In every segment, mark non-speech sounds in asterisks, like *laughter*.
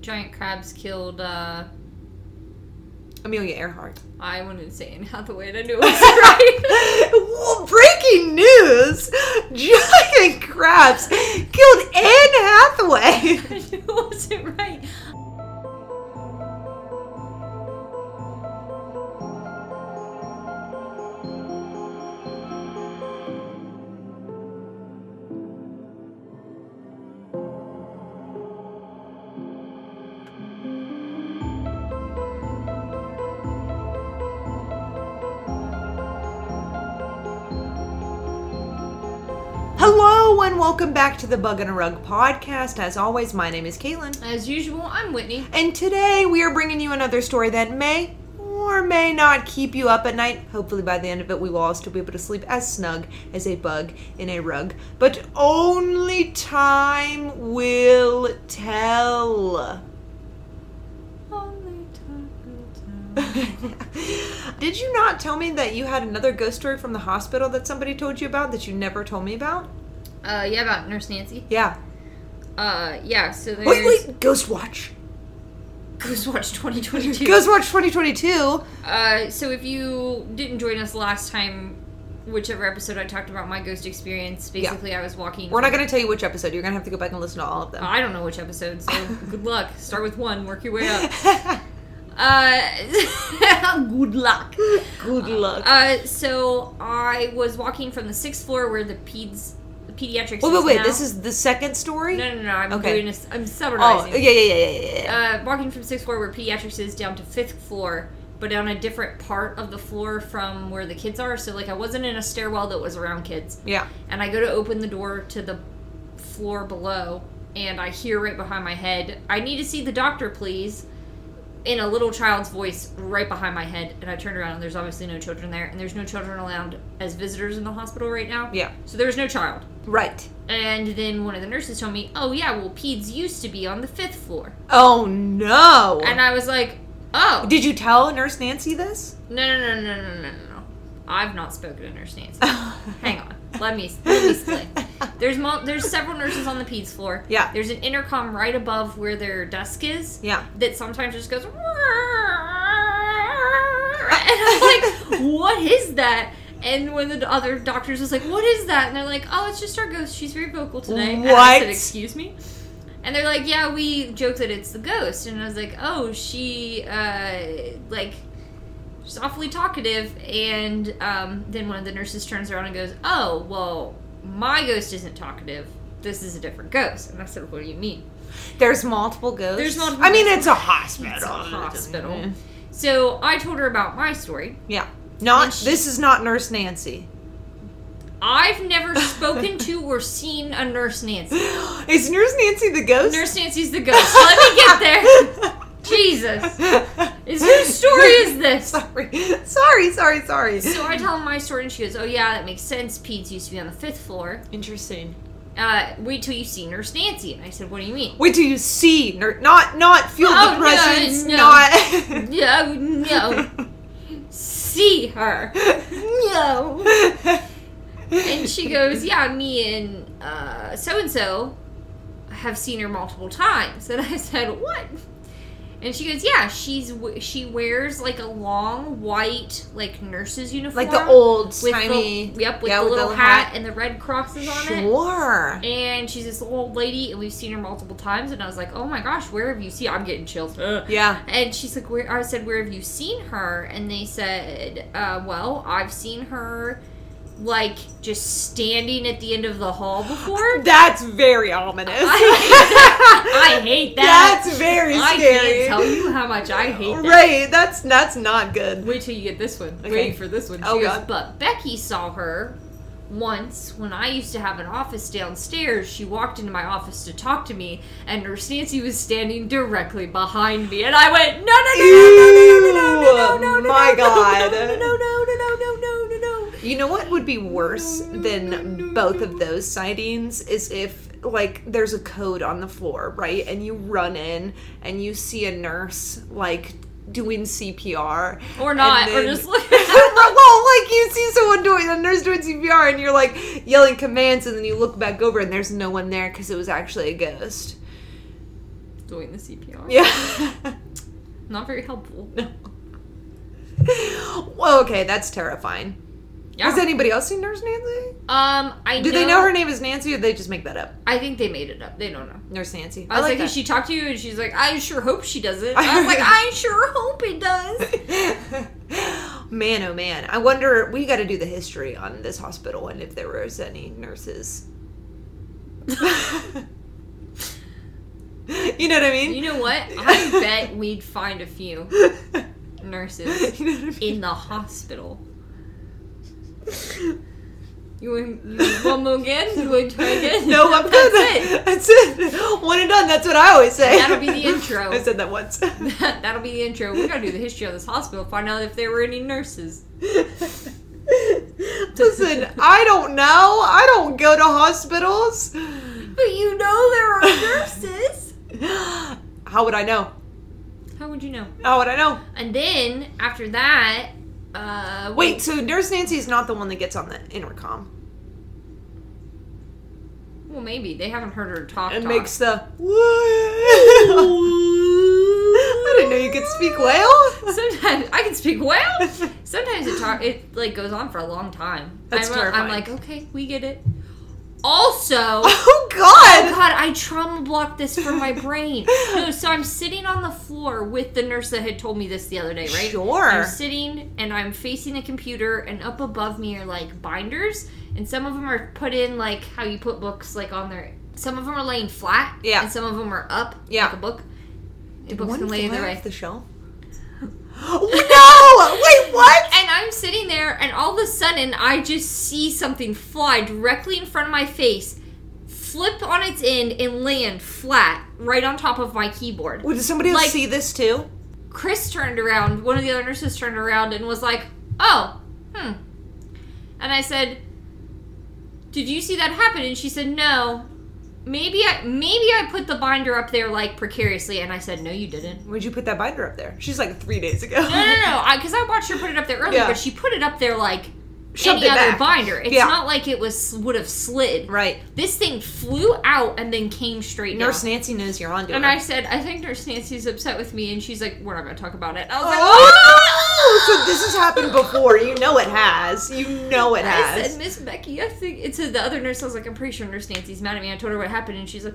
giant crabs killed. uh Amelia Earhart. I *laughs* wanted to say Anne Hathaway, and I knew it was *laughs* right. well, breaking news! Giant crabs killed Anne Hathaway. I *laughs* knew it wasn't right. Welcome back to the Bug in a Rug podcast. As always, my name is Caitlin. As usual, I'm Whitney. And today we are bringing you another story that may or may not keep you up at night. Hopefully, by the end of it, we will all still be able to sleep as snug as a bug in a rug. But only time will tell. Only time will *laughs* tell. Did you not tell me that you had another ghost story from the hospital that somebody told you about that you never told me about? Uh, yeah, about Nurse Nancy. Yeah. Uh, yeah. So there's Wait, wait, Ghost Watch. Ghost Watch 2022. Ghost Watch 2022. Uh, so if you didn't join us last time, whichever episode I talked about my ghost experience, basically I was walking. We're not going to tell you which episode. You're going to have to go back and listen to all of them. I don't know which episode, so *laughs* good luck. Start with one, work your way up. *laughs* Uh, *laughs* good luck. Good luck. Uh, so I was walking from the sixth floor where the peds, pediatrics. wait, wait, wait. now. This is the second story? No, no, no. I'm Okay. doing this. I'm Oh, summarizing. yeah, yeah, yeah, yeah, yeah, yeah. uh, walking from sixth floor where pediatrics is down to fifth floor, but on a different part of the floor from where the kids are. So like I wasn't in a stairwell that was around kids, yeah. and I go to open the door to the floor below, and I hear right behind my head, "I need to see the doctor, please." In a little child's voice right behind my head, and I turned around and there's obviously no children there, and there's no children allowed as visitors in the hospital right now. Yeah. So there's no child. Right. And then one of the nurses told me, "Oh yeah, well peds used to be on the fifth floor," Oh, no. and I was like, "Oh, Did you tell Nurse Nancy this? No, no, no, no, no, no, no. I've not spoken to Nurse Nancy. *laughs* Hang on. Let me let me explain. There's mo- there's several nurses on the peds floor. Yeah. There's an intercom right above where their desk is. Yeah. That sometimes just goes. *laughs* And I'm like, what is that? And when the other doctors was like, what is that? And they're like, oh, it's just our ghost. She's very vocal today. And I said, excuse me. And they're like, yeah, we joke that it's the ghost. And I was like, oh, she, uh, like, she's awfully talkative. And um, then one of the nurses turns around and goes, oh, well, my ghost isn't talkative. This is a different ghost. And I said, what do you mean? There's multiple ghosts. There's multiple I mean, it's a hospital. It's a hospital. So I told her about my story. Yeah. Not. She- this is not Nurse Nancy. I've never *laughs* spoken to or seen a Nurse Nancy. *gasps* Is Nurse Nancy the ghost? Nurse Nancy's the ghost. Let me get there. *laughs* Jesus. *laughs* Is whose story is this? Sorry. Sorry, sorry, sorry. So I tell her my story, and she goes, "Oh yeah, that makes sense. Peds used to be on the fifth floor. Interesting. Uh, wait till you see Nurse Nancy." And I said, "What do you mean?" Wait till you see, nur- not not feel Oh, the no, presence, no. not. No, no, see her. *laughs* No. And she goes, "Yeah, me and uh, so and so have seen her multiple times." And I said, "What?" And she goes, "Yeah, she's w- she wears like a long white like nurse's uniform, like the old with timey. the, yep, with yeah, the with the little hat, and the red crosses on it." Sure. And she's this old lady, and we've seen her multiple times. And I was like, "Oh my gosh, where have you seen?" I'm getting chills. Yeah. And she's like, "Where?" I said, "Where have you seen her?" And they said, uh, "Well, I've seen her, like just standing at the end of the hall before." That's very ominous. I hate that. That's very I scary. can't tell you how much I hate that. Right. That's that's not good. Wait till you get this one. Okay. Waiting for this one. She Oh, goes, God. but Becky saw her once when I used to have an office downstairs. She walked into my office to talk to me, and Nurse Nancy was standing directly behind me, and I went, no, no, no, no, no, no, no, no, no, no, no, My no, God. no, no, no, no, no, no, no, no, no. You know what would be worse than both of those sightings is if like there's a code on the floor, right? And you run in and you see a nurse like doing CPR Or not, and or just like well, like you see someone doing a nurse doing CPR and you're like yelling commands and then you look back over and there's no one there because it was actually a ghost. doing the CPR. Yeah. Not very helpful. *laughs* No. *laughs* Well, okay, that's terrifying. Yeah. Has anybody else seen Nurse Nancy? um, I Do they know her name is Nancy or they just make that up? I think they made it up. They don't know. Nurse Nancy. I was like, that. she talked to you? And she's like, I sure hope she does it. I *laughs* I was like, I sure hope it does. *laughs* man, oh man. I wonder, we got to do the history on this hospital and if there was any nurses. *laughs* you know what I mean? You know what? I bet we'd find a few nurses You know I mean? in the hospital. You want, you want one more again? You want to try again? No, I'm *laughs* good. That's it. That's it. One and done. That's what I always say. That'll be the intro. *laughs* I said that once. *laughs* That'll be the intro. We gotta do the history of this hospital. Find out if there were any nurses. Listen, I don't know. I don't go to hospitals. But you know there are nurses. *gasps* How would I know? How would you know? How would I know? And then after that, uh, Wait, so Nurse Nancy is not the one that gets on the intercom Well, maybe they haven't heard her talk. and talk. makes the. *laughs* I didn't know you could speak whale. Sometimes I can speak well. *laughs* Sometimes it talk it like goes on for a long time. That's I'm, terrifying. I'm like, okay, we get it. Also, *laughs* Oh god, oh God! I trauma blocked this from my *laughs* brain. No, so I'm sitting on the floor with the nurse that had told me this the other day, right? Sure. I'm sitting and I'm facing a computer, and up above me are like binders, and some of them are put in like how you put books like on their. Some of them are laying flat, Yeah. and some of them are up, Yeah. like a book. The books One can lay either way. off the shelf. *gasps* no! Wait, what? *laughs* I'm sitting there, and all of a sudden, I just see something fly directly in front of my face, flip on its end, and land flat right on top of my keyboard. Well, did somebody else Like- see this too? Chris turned around, one of the other nurses turned around and was like, Oh, hmm. And I said, Did you see that happen? And she said, No. Maybe I maybe I put the binder up there like precariously, and I said, No, you didn't. Where'd you put that binder up there? She's like three days ago. No, no, no, *laughs* because I, watched her put it up there earlier, Yeah. but she put it up there like Shoved any other back. binder. It's Yeah. not like it was would have slid. Right. This thing flew out and then came straight Nurse down. Nancy knows you're on to And. I said, I think Nurse Nancy's upset with me, and she's like, We're not going to talk about it. I was like, Oh, Oh, so this has happened before. You know it has. You know it has. I said, Miss Becky, I think it's the other nurse. I was like, I'm pretty sure Nurse Nancy's mad at me. I told her what happened, and she's like,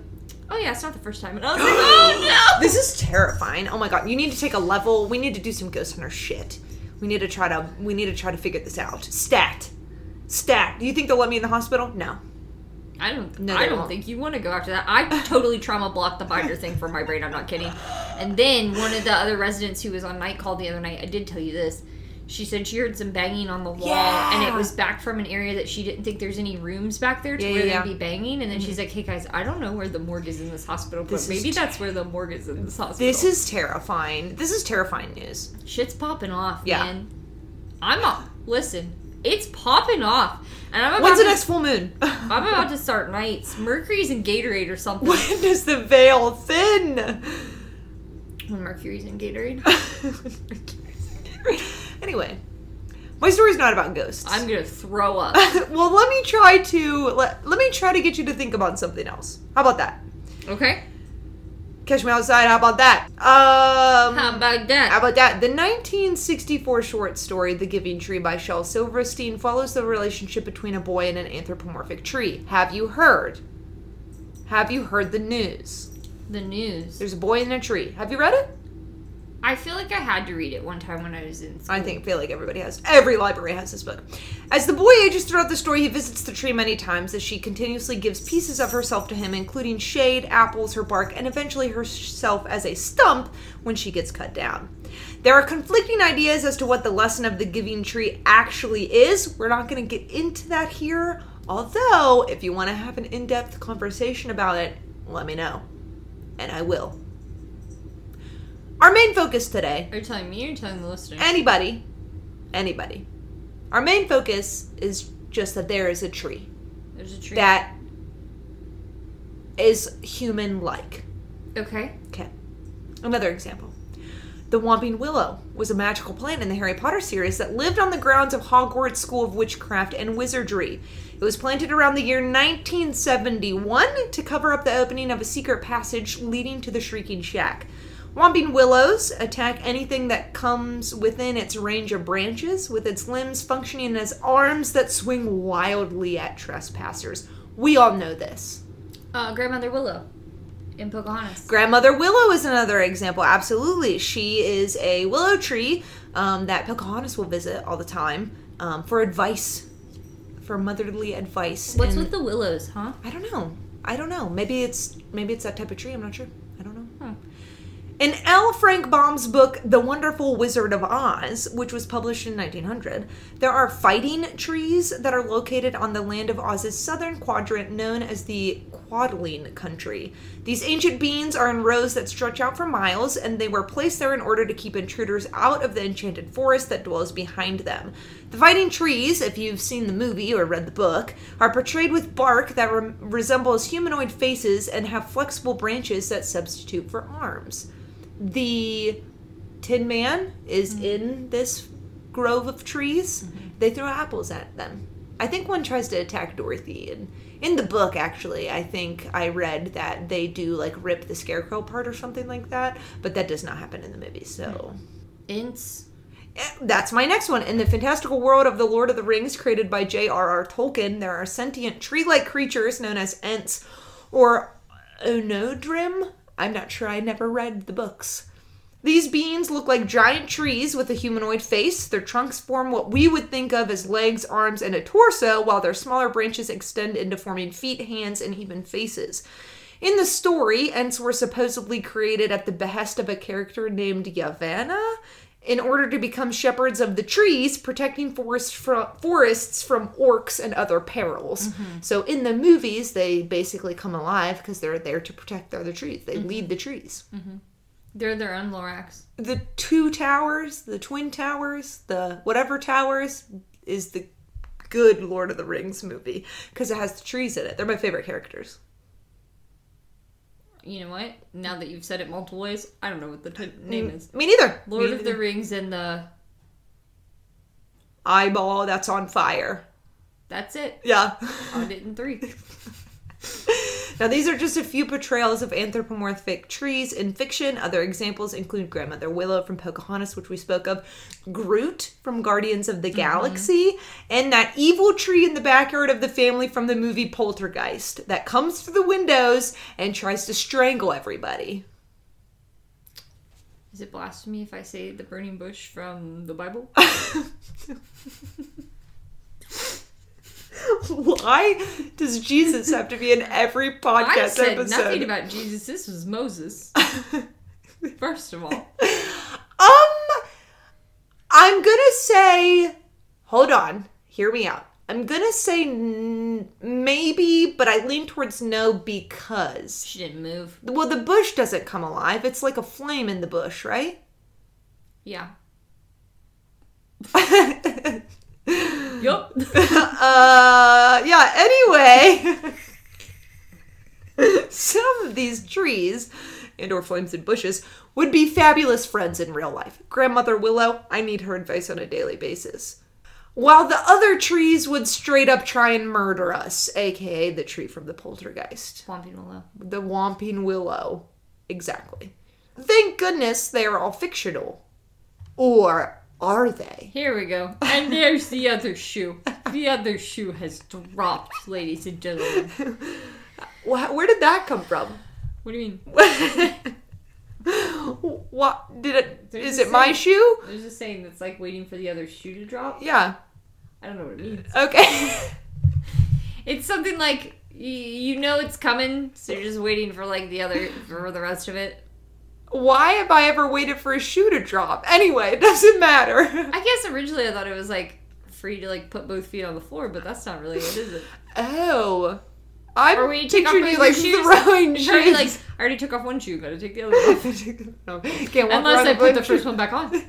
Oh yeah, it's not the first time. And I was like, Oh *gasps* no. This is terrifying. Oh my god, you need to take a level. We need to do some ghost hunter shit. We need to try to. We need to try to figure this out. Stat, stat. Do you think they'll let me in the hospital? No. I don't. No, I don't won't. think you want to go after that. I totally trauma blocked the binder thing from my brain. I'm not kidding. And then one of the other residents who was on night call the other night. I did tell you this. She said she heard some banging on the wall, and it was back from an area that she didn't think there's any rooms back there to Yeah, where yeah, they'd yeah. be banging. And then she's mm-hmm. like, "Hey guys, I don't know where the morgue is in this hospital, but This maybe ter- that's where the morgue is in this hospital." This is terrifying. This is terrifying news. shit's popping off, Yeah. man. I'm not. Listen, it's popping off, and I'm about When's the to, next full moon? *laughs* I'm about to start nights. Mercury's in Gatorade or *laughs* something. when does the veil thin? When Mercury's in Gatorade. *laughs* anyway, my story's not about ghosts. I'm gonna throw up. *laughs* well, let me try to let, let me try to get you to think about something else. How about that? Okay? Catch me outside. How about that? Um, How about that? How about that? The 1964 short story, The Giving Tree by Shel Silverstein, follows the relationship between a boy and an anthropomorphic tree. Have you heard? Have you heard the news? The news. There's a boy in a tree. Have you read it? I feel like I had to read it one time when I was in school. I think feel like everybody has. Every library has this book. As the boy ages throughout the story, he visits the tree many times as she continuously gives pieces of herself to him, including shade, apples, her bark, and eventually herself as a stump when she gets cut down. There are conflicting ideas as to what the lesson of the giving tree actually is. We're not going to get into that here. Although, if you want to have an in depth conversation about it, let me know. And I will. Our main focus today Are you telling me or are you telling the listeners? anybody, anybody. Our main focus is just that there is a tree There's a tree. that is human like. okay. Okay. Another example. The Whomping Willow was a magical plant in the Harry Potter series that lived on the grounds of Hogwarts School of Witchcraft and Wizardry. It was planted around the year 1971 to cover up the opening of a secret passage leading to the Shrieking Shack. Whomping willows attack anything that comes within its range of branches, with its limbs functioning as arms that swing wildly at trespassers. We all know this. Uh, Grandmother Willow in Pocahontas. Grandmother Willow is another example. Absolutely. She is a willow tree um, that Pocahontas will visit all the time um, for advice, for motherly advice. What's And- with the willows, huh? I don't know. I don't know. Maybe it's maybe it's that type of tree. I'm not sure. I don't know. Hmm. In L. Frank Baum's book, The Wonderful Wizard of Oz, which was published in 1900, there are fighting trees that are located on the land of Oz's southern quadrant known as the Quadling Country. These ancient beings are in rows that stretch out for miles, and they were placed there in order to keep intruders out of the enchanted forest that dwells behind them. The fighting trees, if you've seen the movie or read the book, are portrayed with bark that re- resembles humanoid faces and have flexible branches that substitute for arms the Tin Man is mm-hmm. in this grove of trees. Mm-hmm. They throw apples at them. I think one tries to attack Dorothy, and in the book, actually, I think I read that they do like rip the scarecrow part or something like that, but that does not happen in the movie. So hmm. Ents. Eh, that's my next one. In the fantastical world of the Lord of the Rings, created by J.R.R. Tolkien, there are sentient tree-like creatures known as Ents or Onodrim. I'm not sure. I never read the books. These beings look like giant trees with a humanoid face. Their trunks form what we would think of as legs, arms, and a torso, while their smaller branches extend into forming feet, hands, and even faces. In the story, Ents were supposedly created at the behest of a character named Yavanna in order to become shepherds of the trees, protecting forest fro- forests from orcs and other perils. Mm-hmm. So in the movies, they basically come alive because they're there to protect the other trees. They mm-hmm. lead the trees. Mm-hmm. They're their own Lorax. The two towers, the twin towers, the whatever towers is the good Lord of the Rings movie because it has the trees in it. They're my favorite characters. You know what? Now that you've said it multiple ways, I don't know what the t- name mm, is. Me neither. Lord Me of the. Rings and the. eyeball that's on fire. That's it. Yeah. Found it in three. *laughs* Now, these are just a few portrayals of anthropomorphic trees in fiction. Other examples include Grandmother Willow from Pocahontas, which we spoke of, Groot from Guardians of the mm-hmm. Galaxy, and that evil tree in the backyard of the family from the movie Poltergeist that comes through the windows and tries to strangle everybody. Is it blasphemy if I say the burning bush from the Bible? *laughs* *laughs* Why does Jesus have to be in every podcast I said episode? nothing about Jesus. This was Moses. *laughs* First of all, Um, I'm gonna say, hold on, hear me out. I'm gonna say n- maybe, but I lean towards no because. she didn't move. Well, the bush doesn't come alive. It's like a flame in the bush, right? Yeah. *laughs* *laughs* uh, yeah, anyway. *laughs* Some of these trees and or flames and bushes would be fabulous friends in real life. Grandmother Willow, I need her advice on a daily basis. While the other trees would straight up try and murder us, aka the tree from the poltergeist. Swamping Willow. The Whomping Willow. Exactly. Thank goodness they are all fictional. Or are they? Here we go. And there's the other shoe. The other shoe has dropped, ladies and gentlemen. *laughs* Where did that come from? What do you mean? *laughs* what did it? There's Is it my saying- shoe? There's a saying that's like waiting for the other shoe to drop. Yeah. I don't know what it means. Okay. *laughs* It's something like you know it's coming, so you're just waiting for like the other for the rest of it. Why have I ever waited for a shoe to drop? Anyway, *laughs* it doesn't matter. I guess originally I thought it was like free to like put both feet on the floor, but that's not really it, is it? Oh. I'm Or when you take off you like shoes, throwing It's already like. I already took off one shoe, gotta take the other one *laughs* off. no, can't walk Unless I put the first one back on.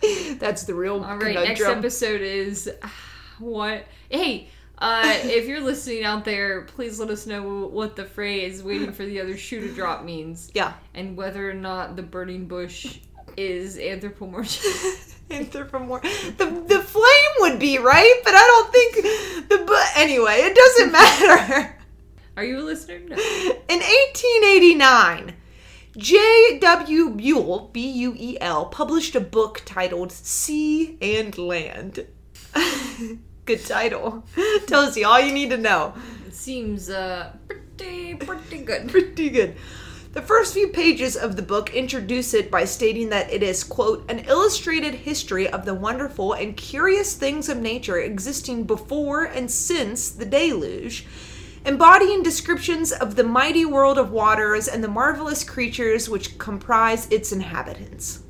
*laughs* That's the real All right, next episode is *sighs* what? Hey, uh, if you're listening out there, please let us know what the phrase "waiting for the other shoe to drop" means, Yeah. and whether or not the burning bush is anthropomorphic. *laughs* Anthropomorph. The the flame would be right, but I don't think the but anyway. It doesn't matter. *laughs* Are you a listener? No. *laughs* In 1889, J.W. Buel, B U E L, published a book titled Sea and Land. Good title. *laughs* Tells you all you need to know. It seems uh pretty pretty good. *laughs* Pretty good. The first few pages of the book introduce it by stating that it is, quote, an illustrated history of the wonderful and curious things of nature existing before and since the deluge, embodying descriptions of the mighty world of waters and the marvelous creatures which comprise its inhabitants.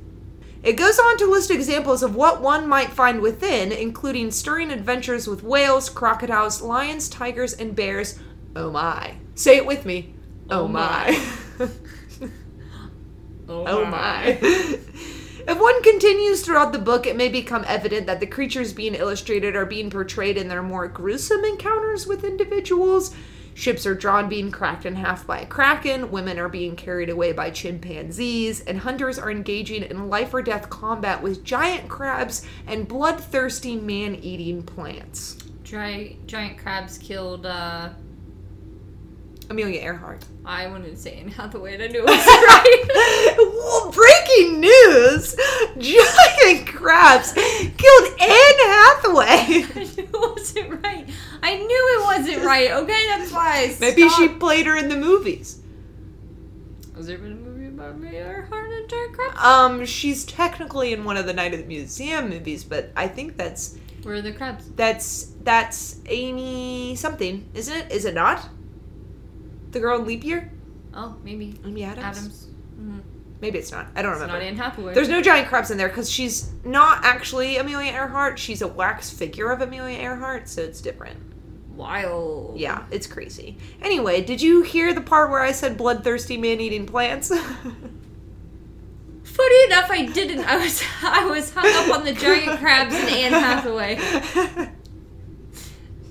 It goes on to list examples of what one might find within, including stirring adventures with whales, crocodiles, lions, tigers, and bears. Oh my. Say it with me. Oh, Oh my. *laughs* Oh, oh my. *laughs* If one continues throughout the book, it may become evident that the creatures being illustrated are being portrayed in their more gruesome encounters with individuals. Ships are drawn being cracked in half by a kraken, women are being carried away by chimpanzees, and hunters are engaging in life or death combat with giant crabs and bloodthirsty man eating plants. Giant giant crabs killed uh Amelia Earhart. I *laughs* wanted to say Anne Hathaway and I knew it *laughs* was right. well, breaking news! Giant crabs killed Anne Hathaway! *laughs* I knew it wasn't right. I knew it wasn't right. Okay, that's why. I Maybe she played her in the movies. Has there been a movie about Amelia Earhart and giant crabs? Um, she's technically in one of the Night at the Museum movies, but I think that's Where are the crabs? that's that's Amy something, isn't it? Is it not? The girl in Leap Year? Oh, maybe Amy Adams? Adams. Mhm. Maybe it's not. I don't It's remember. not Anne Hathaway. There's no giant crabs in there because she's not actually Amelia Earhart. She's a wax figure of Amelia Earhart, so it's different. wild. Yeah, it's crazy. Anyway, did you hear the part where I said bloodthirsty man eating plants? Funny enough, I didn't. I was I was hung up on the giant crabs and Anne Hathaway. *laughs*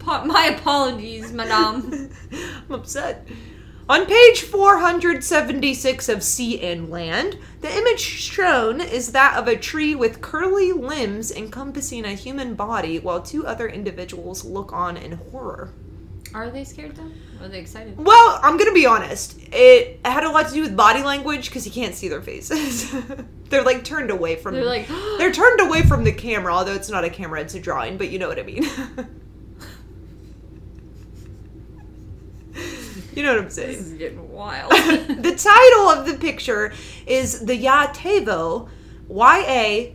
My apologies, madame. I'm upset. On page 476 of Sea and Land, the image shown is that of a tree with curly limbs encompassing a human body while two other individuals look on in horror. Are they scared though? Are they excited? Well, I'm gonna be honest. It had a lot to do with body language because you can't see their faces. *laughs* They're like turned away from. They're like, *gasps* they're turned away from the camera, although it's not a camera; it's a drawing. But you know what I mean. *laughs* you know what I'm saying? this is getting wild. *laughs* the title of the picture is the Ya-te-veo, Y A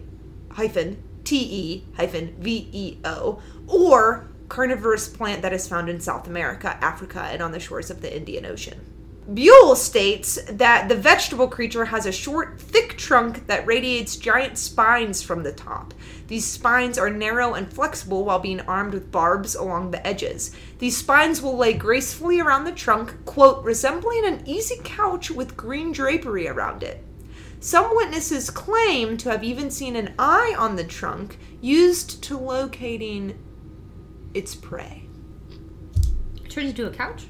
hyphen T E hyphen V E O, or carnivorous plant that is found in South America, Africa, and on the shores of the Indian Ocean. Buel states that the vegetable creature has a short, thick trunk that radiates giant spines from the top. These spines are narrow and flexible while being armed with barbs along the edges. These spines will lay gracefully around the trunk, quote, resembling an easy couch with green drapery around it. Some witnesses claim to have even seen an eye on the trunk used to locating its prey. Turns into a couch.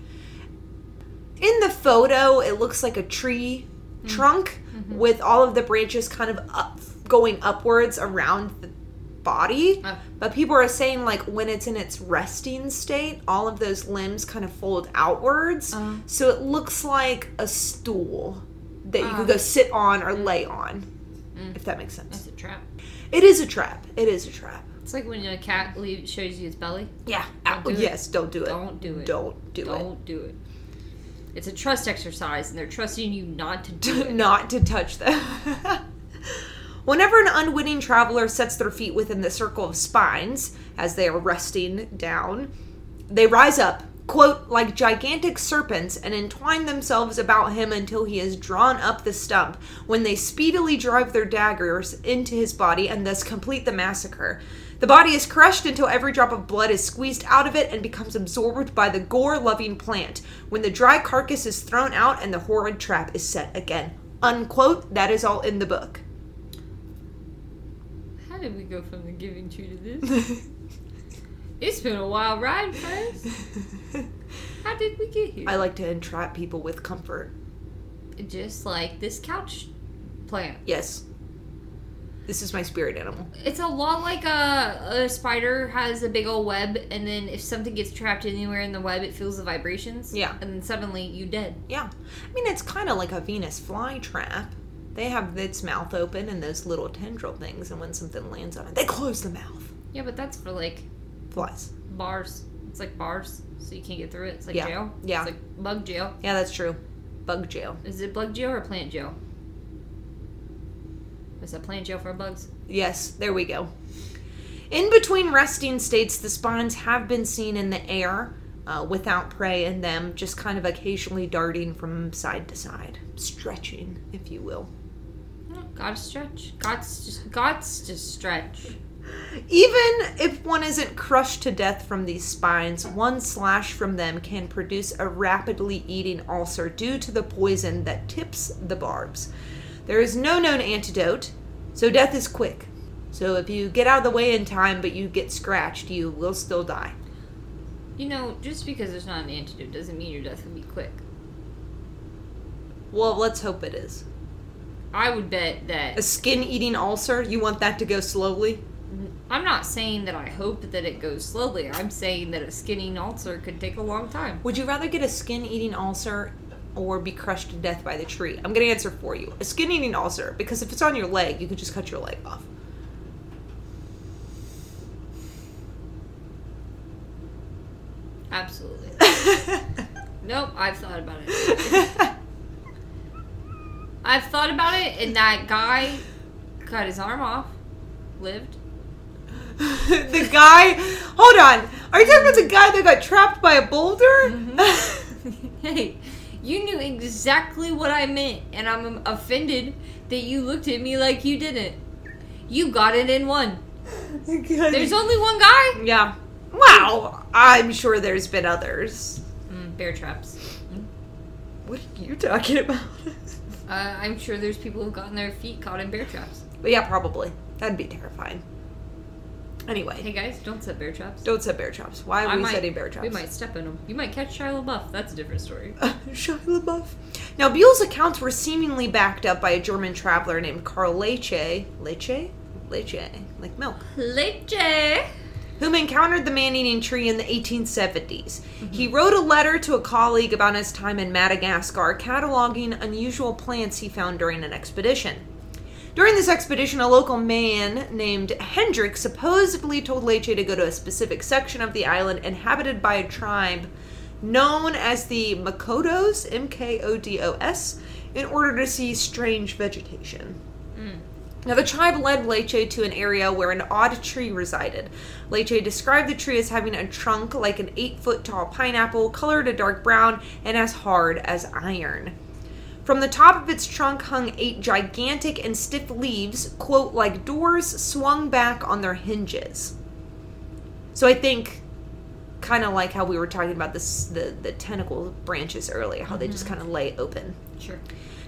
In the photo, it looks like a tree mm-hmm. trunk mm-hmm. with all of the branches kind of up, going upwards around the body. Oh. But people are saying like when it's in its resting state, all of those limbs kind of fold outwards, Oh. so it looks like a stool that you Oh. could go sit on or mm. lay on. Mm. If that makes sense. That's a trap. It is a trap. It is a trap. It's like when a cat leaves, shows you its belly. Yeah. Don't do yes, don't do it. Don't do it. Don't do it. Don't do it. It's a trust exercise, and they're trusting you not to do *laughs* it. Not to touch them. *laughs* Whenever an unwitting traveler sets their feet within the circle of spines, as they are resting down, they rise up, quote, like gigantic serpents, and entwine themselves about him until he is drawn up the stump, when they speedily drive their daggers into his body and thus complete the massacre. The body is crushed until every drop of blood is squeezed out of it and becomes absorbed by the gore loving plant, when the dry carcass is thrown out and the horrid trap is set again. Unquote. That is all in the book. How did we go from the giving tree to this? *laughs* It's been a wild ride, friends. *laughs* How did we get here? I like to entrap people with comfort. Just like this couch plant. Yes. This is my spirit animal. It's a lot like a, a spider has a big old web, and then if something gets trapped anywhere in the web, it feels the vibrations. Yeah. And then suddenly you dead. Yeah. I mean, it's kind of like a Venus flytrap. They have its mouth open and those little tendril things, and when something lands on it, they close the mouth. Yeah, but that's for like Flies. bars. It's like bars, so you can't get through it. It's like Yeah. jail. Yeah. It's like bug jail. Yeah, that's true. Bug jail. Is it bug jail or plant jail? Is that plant jail for bugs? Yes, there we go. In between resting states, the spines have been seen in the air uh, without prey in them, just kind of occasionally darting from side to side, stretching, if you will. Oh, gotta stretch. Gots just gots to stretch. Even if one isn't crushed to death from these spines, one slash from them can produce a rapidly eating ulcer due to the poison that tips the barbs. There is no known antidote, so death is quick. So if you get out of the way in time but you get scratched, you will still die. You know, just because there's not an antidote doesn't mean your death will be quick. Well, let's hope it is. I would bet that. A skin eating ulcer, you want that to go slowly? I'm not saying that I hope that it goes slowly. I'm saying that a skin eating ulcer could take a long time. Would you rather get a skin eating ulcer or be crushed to death by the tree? I'm going to answer for you. A skin eating ulcer, because if it's on your leg, you could just cut your leg off. Absolutely. *laughs* Nope, I've thought about it. I've thought about it, and that guy cut his arm off, lived. *laughs* the guy. Hold on. Are you talking about the guy that got trapped by a boulder? Mm-hmm. *laughs* hey, you knew exactly what I meant, and I'm offended that you looked at me like you didn't. You got it in one. There's only one guy. yeah. Wow. I'm sure there's been others. Mm, bear traps. What are you talking about? Uh, I'm sure there's people who've gotten their feet caught in bear traps. But yeah, probably. That'd be terrifying. Anyway, Hey guys, don't set bear traps. don't set bear traps. Why are I we might- setting bear traps? We might step in them. You might catch Shia LaBeouf. That's a different story. *laughs* Shia LaBeouf. Now, Buel's accounts were seemingly backed up by a German traveler named Karl Leche. Leche? Leche. Like milk. Leche. whom encountered the man eating tree in the 1870s. He mm-hmm. wrote a letter to a colleague about his time in Madagascar, cataloging unusual plants he found during an expedition. During this expedition, a local man named Hendrik supposedly told Leche to go to a specific section of the island inhabited by a tribe known as the Mkodos, M K O D O S, in order to see strange vegetation. Hmm. Now, the tribe led Leche to an area where an odd tree resided. Leche described the tree as having a trunk like an eight foot tall pineapple, colored a dark brown, and as hard as iron. From the top of its trunk hung eight gigantic and stiff leaves, quote, like doors swung back on their hinges. So I think, kind of like how we were talking about this, the, the tentacle branches earlier, how they just mm-hmm. kind of lay open. Sure.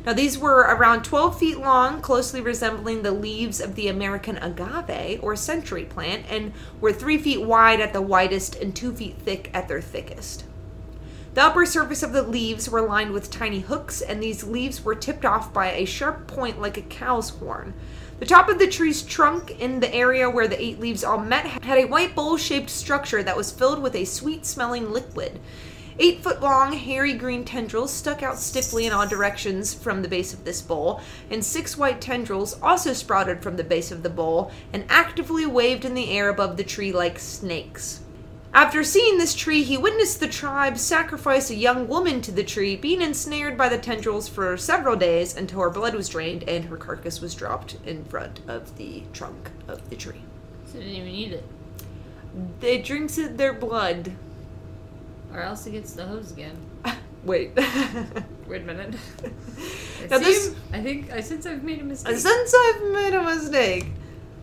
Now, these were around 12 feet long, closely resembling the leaves of the American agave or century plant, and were 3 feet wide at the widest and 2 feet thick at their thickest. The upper surface of the leaves were lined with tiny hooks, and these leaves were tipped off by a sharp point like a cow's horn. The top of the tree's trunk, in the area where the eight leaves all met, had a white bowl shaped structure that was filled with a sweet smelling liquid. Eight foot long, hairy green tendrils stuck out stiffly in all directions from the base of this bowl, and six white tendrils also sprouted from the base of the bowl and actively waved in the air above the tree like snakes. After seeing this tree, he witnessed the tribe sacrifice a young woman to the tree, being ensnared by the tendrils for several days until her blood was drained and her carcass was dropped in front of the trunk of the tree. So they didn't even eat it. It drinks it their blood. Or else it gets the hose again. *laughs* Wait. *laughs* Wait a minute. *laughs* I, Now this- I think I sense I've made a mistake. Since I've made a mistake.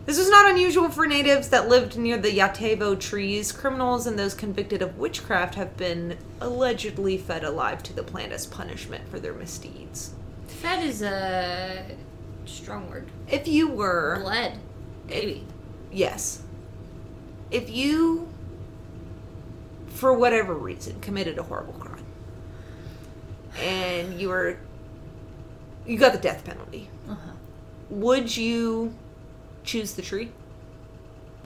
This was not unusual for natives that lived near the Ya-te-veo trees. Criminals and those convicted of witchcraft have been allegedly fed alive to the plant as punishment for their misdeeds. Fed is a strong word. If you were. Bled. Maybe. Yes. If you, for whatever reason, committed a horrible crime and you were. You got the death penalty. Uh-huh. would you choose the tree.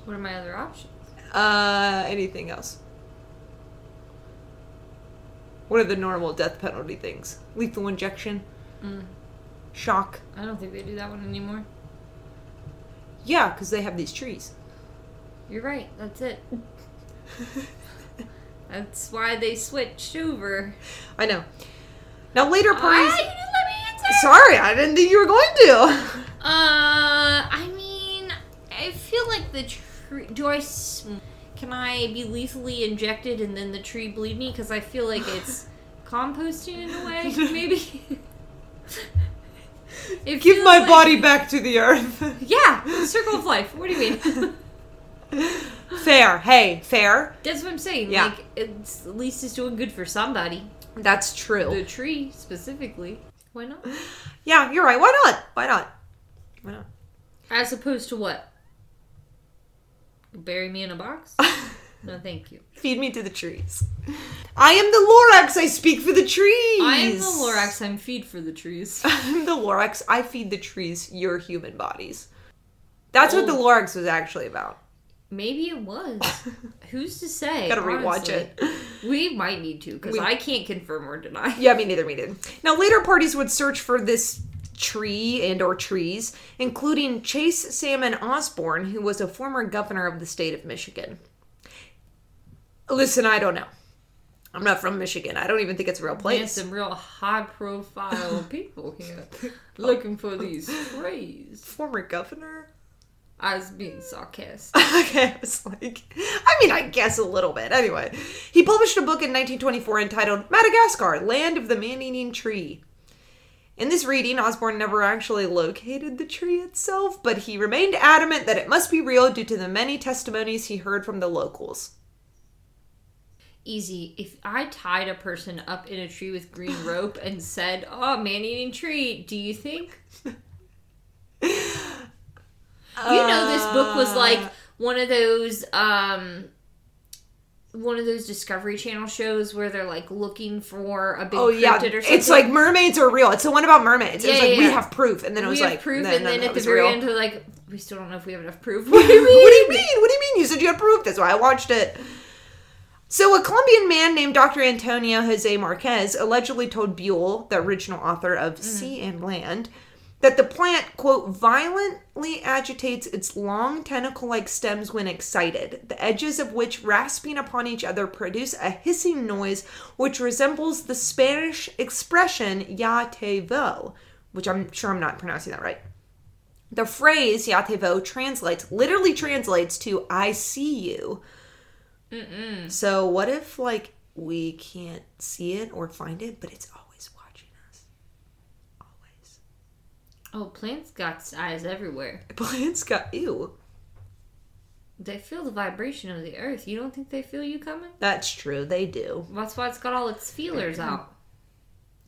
What are my other options? Uh, anything else? What are the normal death penalty things? Lethal injection, Mm, shock. I don't think they do that one anymore. Yeah, because they have these trees. You're right. That's it. *laughs* That's why they switched over. I know. Now later Ah, you didn't let me answer. Sorry, I didn't think you were going to. Uh, I mean, I feel like the tree. Do I? Can I be lethally injected and then the tree bleed me? Because I feel like it's *laughs* composting in a way, *laughs* maybe. *laughs* It Give my like- body back to the earth. Yeah, circle of life. What do you mean? fair. Hey, fair. That's what I'm saying. Yeah. Like, it's, at least it's doing good for somebody. That's true. The tree specifically. Why not? Yeah, you're right. Why not? Why not? Why not? As opposed to what? Bury me in a box? *laughs* No, thank you. Feed me to the trees. I am the Lorax. I speak for the trees. I am the Lorax. I'm feed for the trees. *laughs* I'm the Lorax. I feed the trees your human bodies. That's what the Oh. Lorax was actually about. Maybe it was. *laughs* Who's to say? Gotta rewatch honestly? it. We might need to because We- I can't confirm or deny. Yeah, me neither. Me neither. Now, later parties would search for this tree and or trees, including Chase Salmon Osborn, who was a former governor of the state of Michigan. Listen, I don't know. I'm not from Michigan. I don't even think it's a real There's place. some real high profile *laughs* people here *laughs* looking for these trees. Former governor? I was being sarcastic. *laughs* okay, I was like, I mean, I guess a little bit. Anyway, he published a book in 1924 entitled Madagascar Land of the Man Eating Tree. In this reading, Osborn never actually located the tree itself, but he remained adamant that it must be real due to the many testimonies he heard from the locals. Easy. If I tied a person up in a tree with green rope and said, "Oh, man eating tree," do you think? You know, this book was like Uh, one of those um one of those Discovery Channel shows where they're like looking for a big Oh yeah, or something. it's like mermaids are real. It's the one about mermaids. It was Yeah, like yeah, we have proof, and then it was have like proof, no, and no, then no, at the very real. end, they're like, we still don't know if we have enough proof. *laughs* what do you mean? What do you mean? What do you mean? You said you had proof. That's why I watched it. So, a Colombian man named Dr. Antonio Jose Marquez allegedly told Buel, the original author of mm-hmm. Sea and Land, that the plant, quote, violently agitates its long tentacle like stems when excited, the edges of which, rasping upon each other, produce a hissing noise which resembles the Spanish expression ya te veo, which I'm sure I'm not pronouncing that right. The phrase ya te Ya-te-veo translates, literally translates to I see you. Mm-mm. So what if like we can't see it or find it, but it's watching us? Always. Oh, plants got eyes everywhere. *laughs* Plants got ew. They feel the vibration of the earth. You don't think they feel you coming? That's true, they do. That's why it's got all its feelers mm-hmm. out.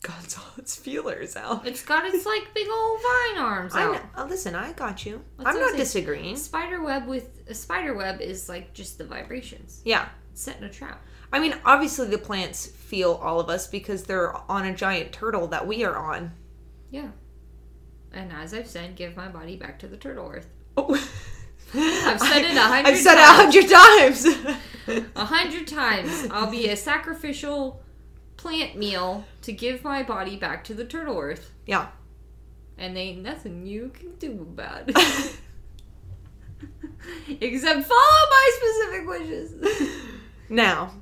God's all its feelers out. It's got its *laughs* like big old vine arms I out. know. Oh, listen, I got you. That's I'm what not I'm saying. disagreeing. Spider web with a spider web is like just the vibrations. Yeah. Setting a trap. I mean, obviously the plants feel all of us because they're on a giant turtle that we are on. Yeah. And as I've said, give my body back to the turtle earth. Oh. *laughs* I've said it a *laughs* hundred I've said it a hundred times. *laughs* A hundred times. I'll be a sacrificial plant meal to give my body back to the turtle earth. yeah. And ain't nothing you can do about it. Except follow my specific wishes. Now,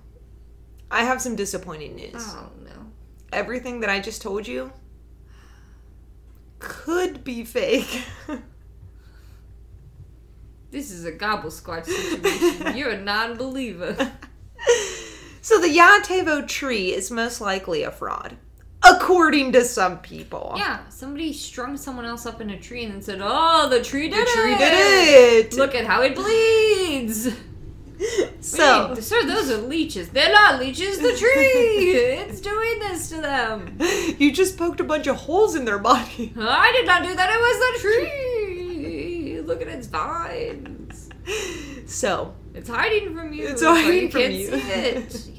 I have some disappointing news. Oh no. Everything that I just told you could be fake. *laughs* This is a gobble squatch situation. *laughs* You're a non believer. *laughs* so the Ya-te-veo tree is most likely a fraud, according to some people. Yeah, somebody strung someone else up in a tree and then said, Oh, the tree did The did tree did it. Look at how it bleeds! So Wait, sir, those are leeches. They're not leeches, the tree! *laughs* it's doing this to them. you just poked a bunch of holes in their body. I did not do that, it was the tree! Look at its vines. So It's hiding from you. It's hiding you from can't you. see it.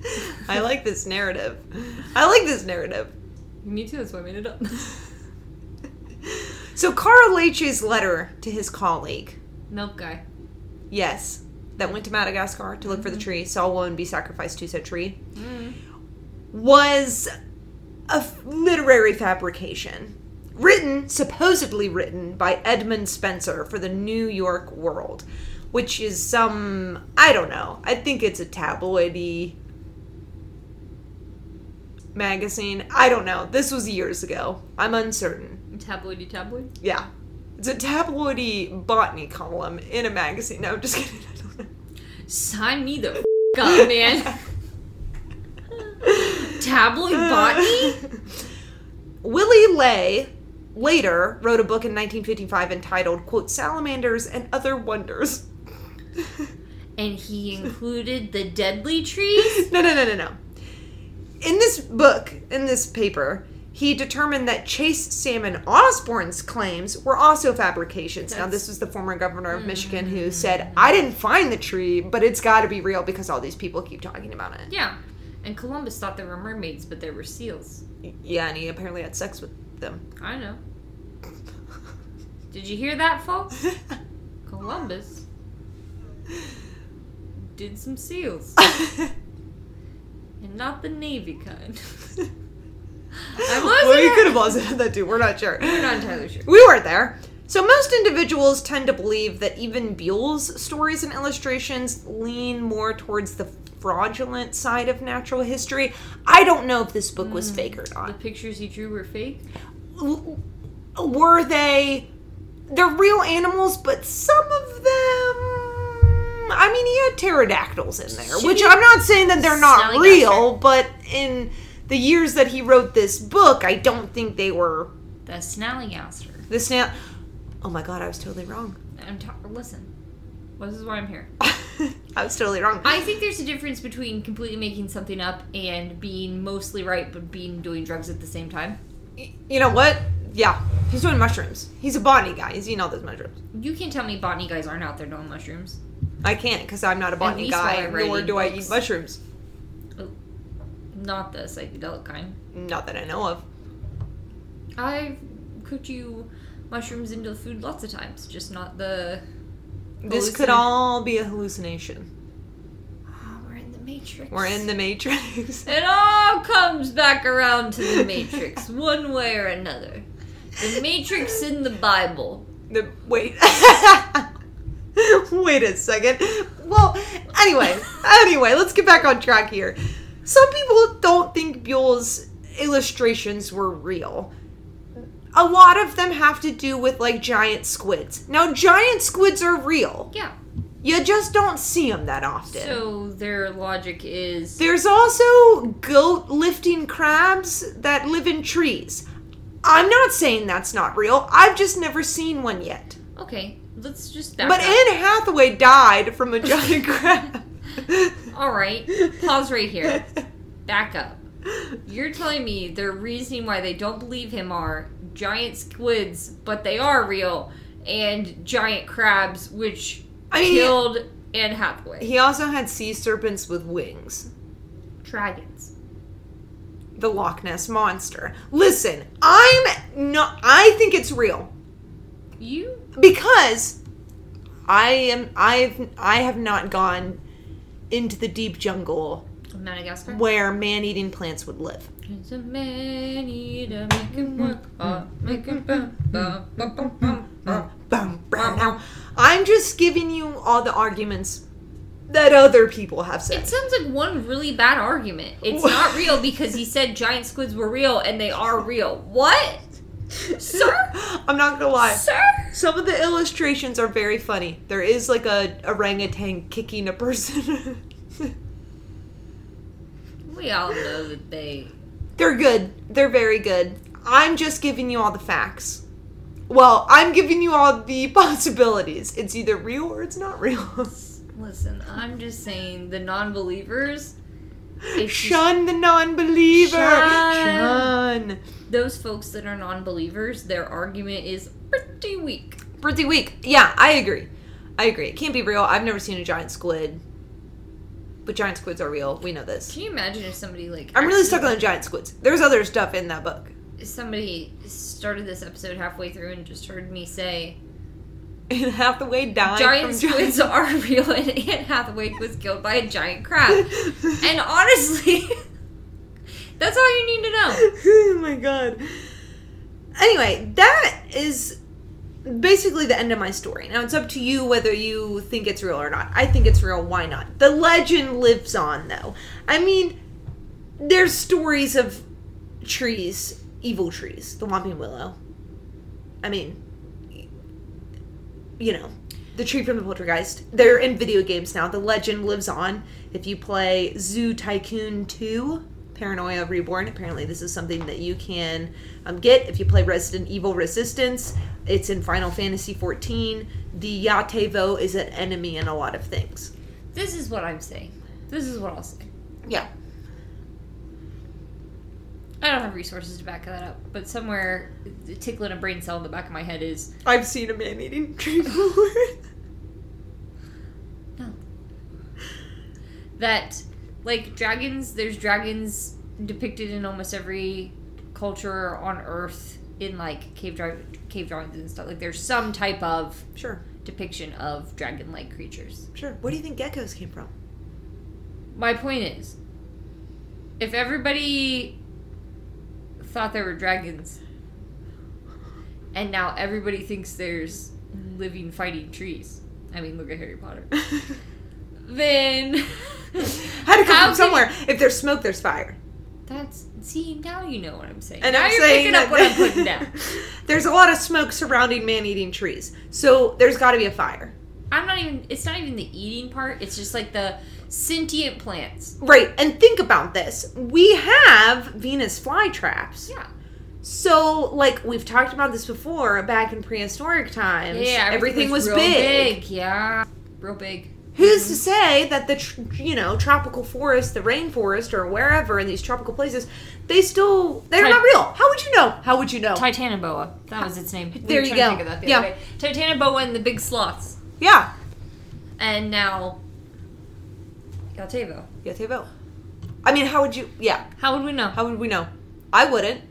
*laughs* I like this narrative. I like this narrative. Me too, that's why I made it up. *laughs* So Carl Leche's letter to his colleague, Milk guy. Yes, that went to Madagascar to look for the mm-hmm. tree, saw one be sacrificed to said tree, mm-hmm. was a f- literary fabrication. Written, supposedly written, by Edmund Spencer for the New York World, which is some, I don't know, I think it's a tabloidy magazine. I don't know. This was years ago. I'm uncertain. Tabloidy tabloid. Yeah. It's a tabloidy botany column in a magazine. No, I'm just kidding. *laughs* I don't know. Sign me the f- up, man. *laughs* Tabloid botany? *laughs* Willy Ley later wrote a book in 1955 entitled, quote, Salamanders and Other Wonders. And he included the deadly trees? no, no, no, no, no. In this book, in this paper, he determined that Chase Salmon Osborn's claims were also fabrications. now, this was the former governor of Michigan who mm-hmm. said, I didn't find the tree, but it's got to be real because all these people keep talking about it. Yeah. And Columbus thought there were mermaids, but there were seals. Yeah, and he apparently had sex with them. I know. Did you hear that, folks? *laughs* Columbus did some seals. *laughs* And not the Navy kind. *laughs* I *laughs* wasn't. well, you could have also had that too. We're not sure. We're not entirely sure. We weren't there. So most individuals tend to believe that even Buel's stories and illustrations lean more towards the fraudulent side of natural history. I don't know if this book was mm. fake or not. The pictures he drew were fake. Were they? They're real animals, but some of them. I mean, he had pterodactyls in there, which I'm not saying that they're not real, but in the years that he wrote this book, I don't think they were The snallygaster. the snail. Oh my god, I was totally wrong. I'm ta- listen. This is why I'm here. *laughs* I was totally wrong. I think there's a difference between completely making something up and being mostly right, but being doing drugs at the same time. you know what? Yeah, he's doing mushrooms. He's a botany guy. He's eating all those mushrooms. You can't tell me botany guys aren't out there doing mushrooms. I can't because I'm not a botany guy, nor do I eat mushrooms. Not the psychedelic kind. Not that I know of. I've cooked you mushrooms into food lots of times, just not the. This could all be a hallucination. Oh, we're in the Matrix. We're in the Matrix. It all comes back around to the Matrix, *laughs* one way or another. The Matrix in the Bible. The wait. *laughs* wait a second. Well, anyway, *laughs* anyway, let's get back on track here. Some people don't think Buel's illustrations were real. A lot of them have to do with like giant squids. Now, giant squids are real. Yeah. You just don't see them that often. So their logic is There's also goat lifting crabs that live in trees. I'm not saying that's not real. I've just never seen one yet. okay. Let's just back But up. Anne Hathaway died from a giant *laughs* crab. *laughs* All right. Pause right here. Back up. You're telling me their reasoning why they don't believe him are giant squids, but they are real, and giant crabs, which I mean, killed Anne Hathaway. He also had sea serpents with wings. Dragons. The Loch Ness monster. Listen, I'm not. I think it's real You because I am. I've. I have not gone into the deep jungle Madagascar. where man-eating plants would live. It's a man eater, make him work hard, make him bum, bum, bum, bum, bum, bum. Bum, bum. Now, I'm just giving you all the arguments that other people have said. It sounds like one really bad argument. It's *laughs* not real because he said giant squids were real and they are real. What? *laughs* Sir? I'm not gonna lie. Sir? Some of the illustrations are very funny. There is like a orangutan kicking a person. *laughs* We all know that they. They're good. They're very good. I'm just giving you all the facts. Well, I'm giving you all the *laughs* possibilities. It's either real or it's not real. Listen, I'm just saying the non believers. It's Shun the non-believer. Shun. Shun. those folks that are non believers, their argument is pretty weak. Pretty weak. Yeah, I agree. I agree. It can't be real. I've never seen a giant squid. But giant squids are real. We know this. Can you imagine if somebody like. I'm really stuck on the giant squids. There's other stuff in that book. somebody started this episode halfway through and just heard me say Anne Hathaway died giant squids are real and Anne Hathaway was killed by a giant crab. and honestly, *laughs* that's all you need to know. *laughs* oh my god. Anyway, that is basically the end of my story. Now it's up to you whether you think it's real or not. I think it's real. Why not? The legend lives on, though. I mean, there's stories of trees, evil trees, the Whomping Willow. I mean, you know, the tree from the Poltergeist. They're in video games now. The legend lives on. If you play Zoo Tycoon 2, Paranoia Reborn, apparently this is something that you can um, get. If you play Resident Evil Resistance, it's in Final Fantasy 14. The Ya-te-veo is an enemy in a lot of things. This is what I'm saying. This is what I'll say. Yeah. I don't have resources to back that up, but somewhere tickling a brain cell in the back of my head is I've seen a man eating *laughs* tree before. no. That like dragons, there's dragons depicted in almost every culture on Earth in like cave dra- cave drawings and stuff. Like there's some type of sure, depiction of dragon-like creatures. sure. Where do you think geckos came from? My point is, if everybody thought there were dragons, and now everybody thinks there's living fighting trees. I mean, look at Harry Potter. *laughs* then *laughs* Had to come How from somewhere. If there's smoke, there's fire. that's see now you know what I'm saying. And now I'm you're saying picking up what I'm putting down. *laughs* there's a lot of smoke surrounding man-eating trees, so there's got to be a fire. I'm not even. It's not even the eating part. It's just like the sentient plants. Right, and think about this. We have Venus flytraps. Yeah. So, like we've talked about this before, back in prehistoric times, Yeah. everything, was, real big. Yeah. Real big. Who's mm-hmm. to say that the tr- you know tropical forest, the rainforest, or wherever in these tropical places, they still they're not real? How would you know? How would you know? Titanoboa. That was its name. There were you go. Think of that the Yeah. Titanoboa and the big sloths. yeah, And now Ya-te-veo. yeah, they will. I mean, how would you? Yeah, How would we know? how would we know? I wouldn't.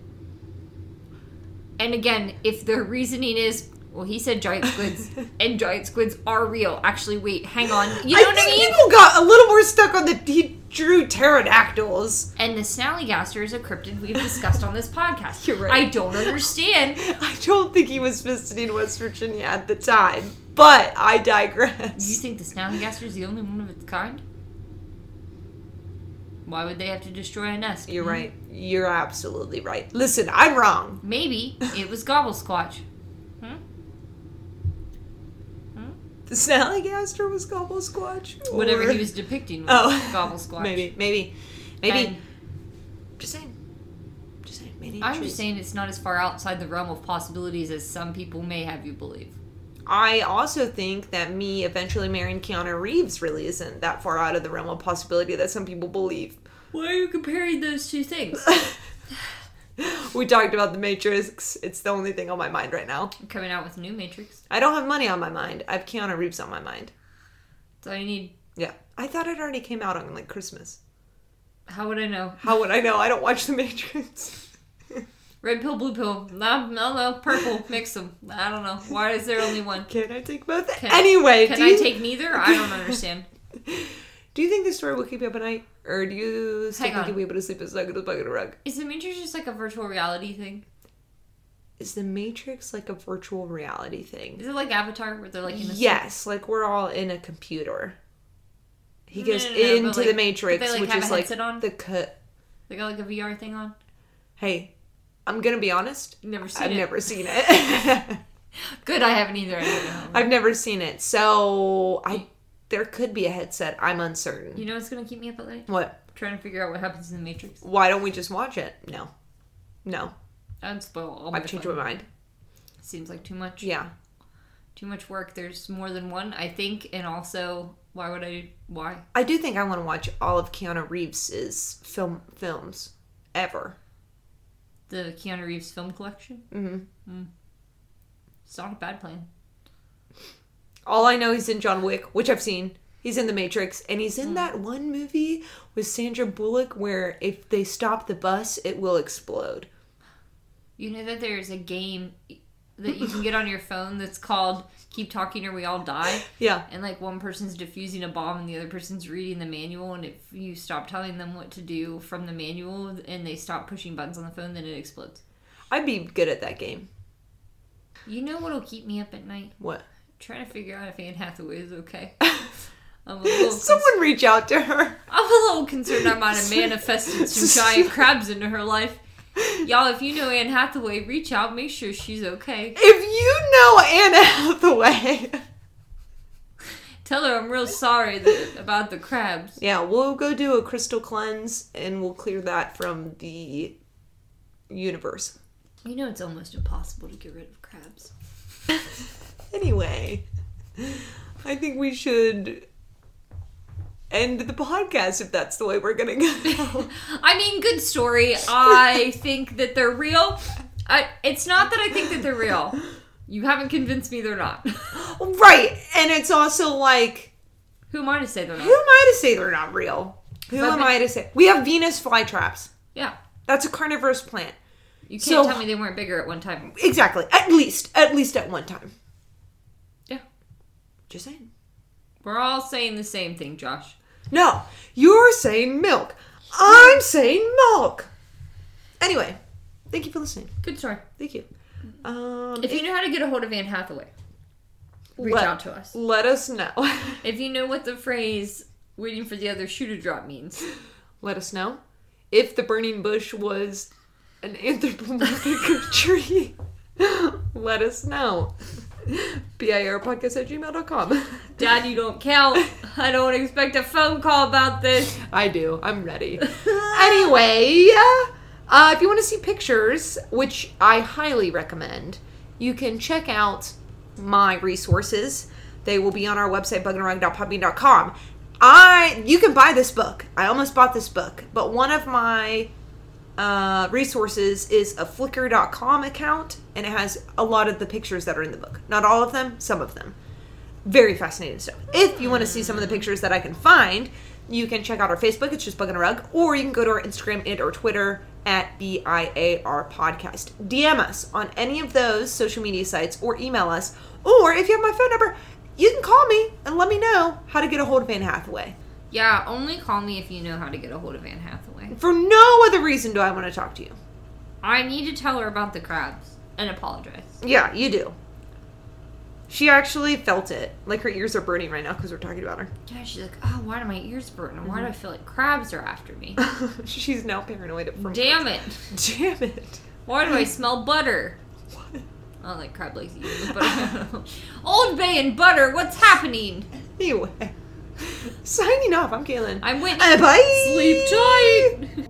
And again, if their reasoning is, well, he said giant *laughs* squids, and giant squids are real. Actually, wait, hang on. You know I what I think mean? people got a little more stuck on the he drew pterodactyls. And the snallygaster is a cryptid we've discussed on this podcast. *laughs* You're right. I don't understand. *laughs* I don't think he was visiting West Virginia at the time, but I digress. You digress. think the snallygaster is the only one of its kind? Why would they have to destroy a nest? You're right. You're absolutely right. Listen, I'm wrong. Maybe it was Gobble Squatch. Hmm? The Snallygaster was Gobble Squatch? Whatever he was depicting was Oh. Gobble Squatch. Maybe, maybe, maybe. And just saying. Just saying. Maybe I'm just saying it's not as far outside the realm of possibilities as some people may have you believe. I also think that me eventually marrying Keanu Reeves really isn't that far out of the realm of possibility that some people believe. Why are you comparing those two things? *laughs* we talked about the Matrix. It's the only thing on my mind right now. Coming out with a new Matrix. I don't have money on my mind. I have Keanu Reeves on my mind. That's all you need. Yeah. I thought it already came out on like Christmas. How would I know? How would I know? I don't watch the Matrix. *laughs* Red pill, blue pill. No, no, no. Purple. *laughs* Mix them. I don't know. Why is there only one? Can I take both? Can- anyway, Can do I you, take neither? I don't understand. *laughs* do you think this story will keep you up at night? Or do you still Hang think on. you'll be able to sleep as snug as a bug in a rug? Is the Matrix just like a virtual reality thing? Is the Matrix like a virtual reality thing? Is it like Avatar where they're like in Yes, like we're all in a computer. He No, goes no, no, into like- the Matrix, they, like, which is like on? the cut. They got like a VR thing on. Hey, I'm gonna be honest. Never seen it. I've it. never seen it. *laughs* Good, I haven't either. I don't know. *laughs* I've never seen it, so I there could be a headset. I'm uncertain. You know what's gonna keep me up at night? What? Trying to figure out what happens in the Matrix. Why don't we just watch it? No, no. Would spoil all I've changed my mind. Seems like too much. Yeah, Too much work. There's more than one, I think, and also, why would I? Why? I do think I want to watch all of Keanu Reeves's film films ever. The Keanu Reeves film collection. hmm It's not a bad plan. All I know he's in John Wick, which I've seen. He's in The Matrix, and he's in that one movie with Sandra Bullock where if they stop the bus, it will explode. You know that there's a game that you can get on your phone that's called Keep Talking or We All Die? Yeah. And like one person's defusing a bomb and the other person's reading the manual. And if you stop telling them what to do from the manual and they stop pushing buttons on the phone, then it explodes. I'd be good at that game. You know what'll keep me up at night? What? Trying to figure out if Anne Hathaway is okay. *laughs* I'm a little, con- Someone reach out to her. I'm a little concerned I might have *laughs* manifested some giant *laughs* crabs into her life. Y'all, if you know Anne Hathaway, reach out, make sure she's okay. If you know Anne Hathaway, Tell her I'm real sorry that, about the crabs. yeah, we'll go do a crystal cleanse and we'll clear that from the universe. You know it's almost impossible to get rid of crabs. *laughs* Anyway, I think we should end the podcast if that's the way we're gonna go. *laughs* I mean, good story. I think that they're real. I, it's not that I think that they're real. You haven't convinced me they're not. *laughs* right, and it's also like, Who am I to say they're not? who am I to say they're not real? Who But- am I to say? We have Venus flytraps. Yeah. That's a carnivorous plant. You can't So- tell me they weren't bigger at one time. Exactly. At least, at least at one time. Yeah. Just saying. We're all saying the same thing, Josh. No, you're saying milk. I'm saying milk. Anyway, thank you for listening. Good story. Thank you. Um, If you know how to get a hold of Anne Hathaway, reach out to us. let us know. *laughs* If you know what the phrase waiting for the other shoe to drop means. let us know if the burning bush was an anthropomorphic *laughs* tree. *laughs* let us know. BIAR podcast at gmail.com. *laughs* Dad, you don't count. I don't expect a phone call about this. I do. I'm ready. *laughs* anyway, uh, if you want to see pictures, which I highly recommend, you can check out my resources. They will be on our website, bugandrag.podbean.com. I you can buy this book. I almost bought this book, but one of my uh, resources is a Flickr.com account, and it has a lot of the pictures that are in the book. Not all of them, some of them very fascinating stuff. If you want to see some of the pictures that I can find, you can check out our Facebook. It's just Bug in a Rug, or you can go to our Instagram and or Twitter at BIAR Podcast. DM us on any of those social media sites, or email us, or if you have my phone number, you can call me and let me know how to get a hold of Anne Hathaway. Yeah, only call me if you know how to get a hold of Anne Hathaway. For no other reason do I want to talk to you. I need to tell her about the crabs and apologize. Yeah, you do. She actually felt it. Like her ears are burning right now because we're talking about her. Yeah, she's like, oh, why do my ears burn? And why do I feel like crabs are after me? *laughs* She's now paranoid from. Damn it. *laughs* Damn it. Why do I smell butter? What? I don't like crab legs either, but Old Bay and butter, what's happening? Anyway, *laughs* signing off. I'm Kaylin. I'm Whitney. Uh, bye. Sleep tight.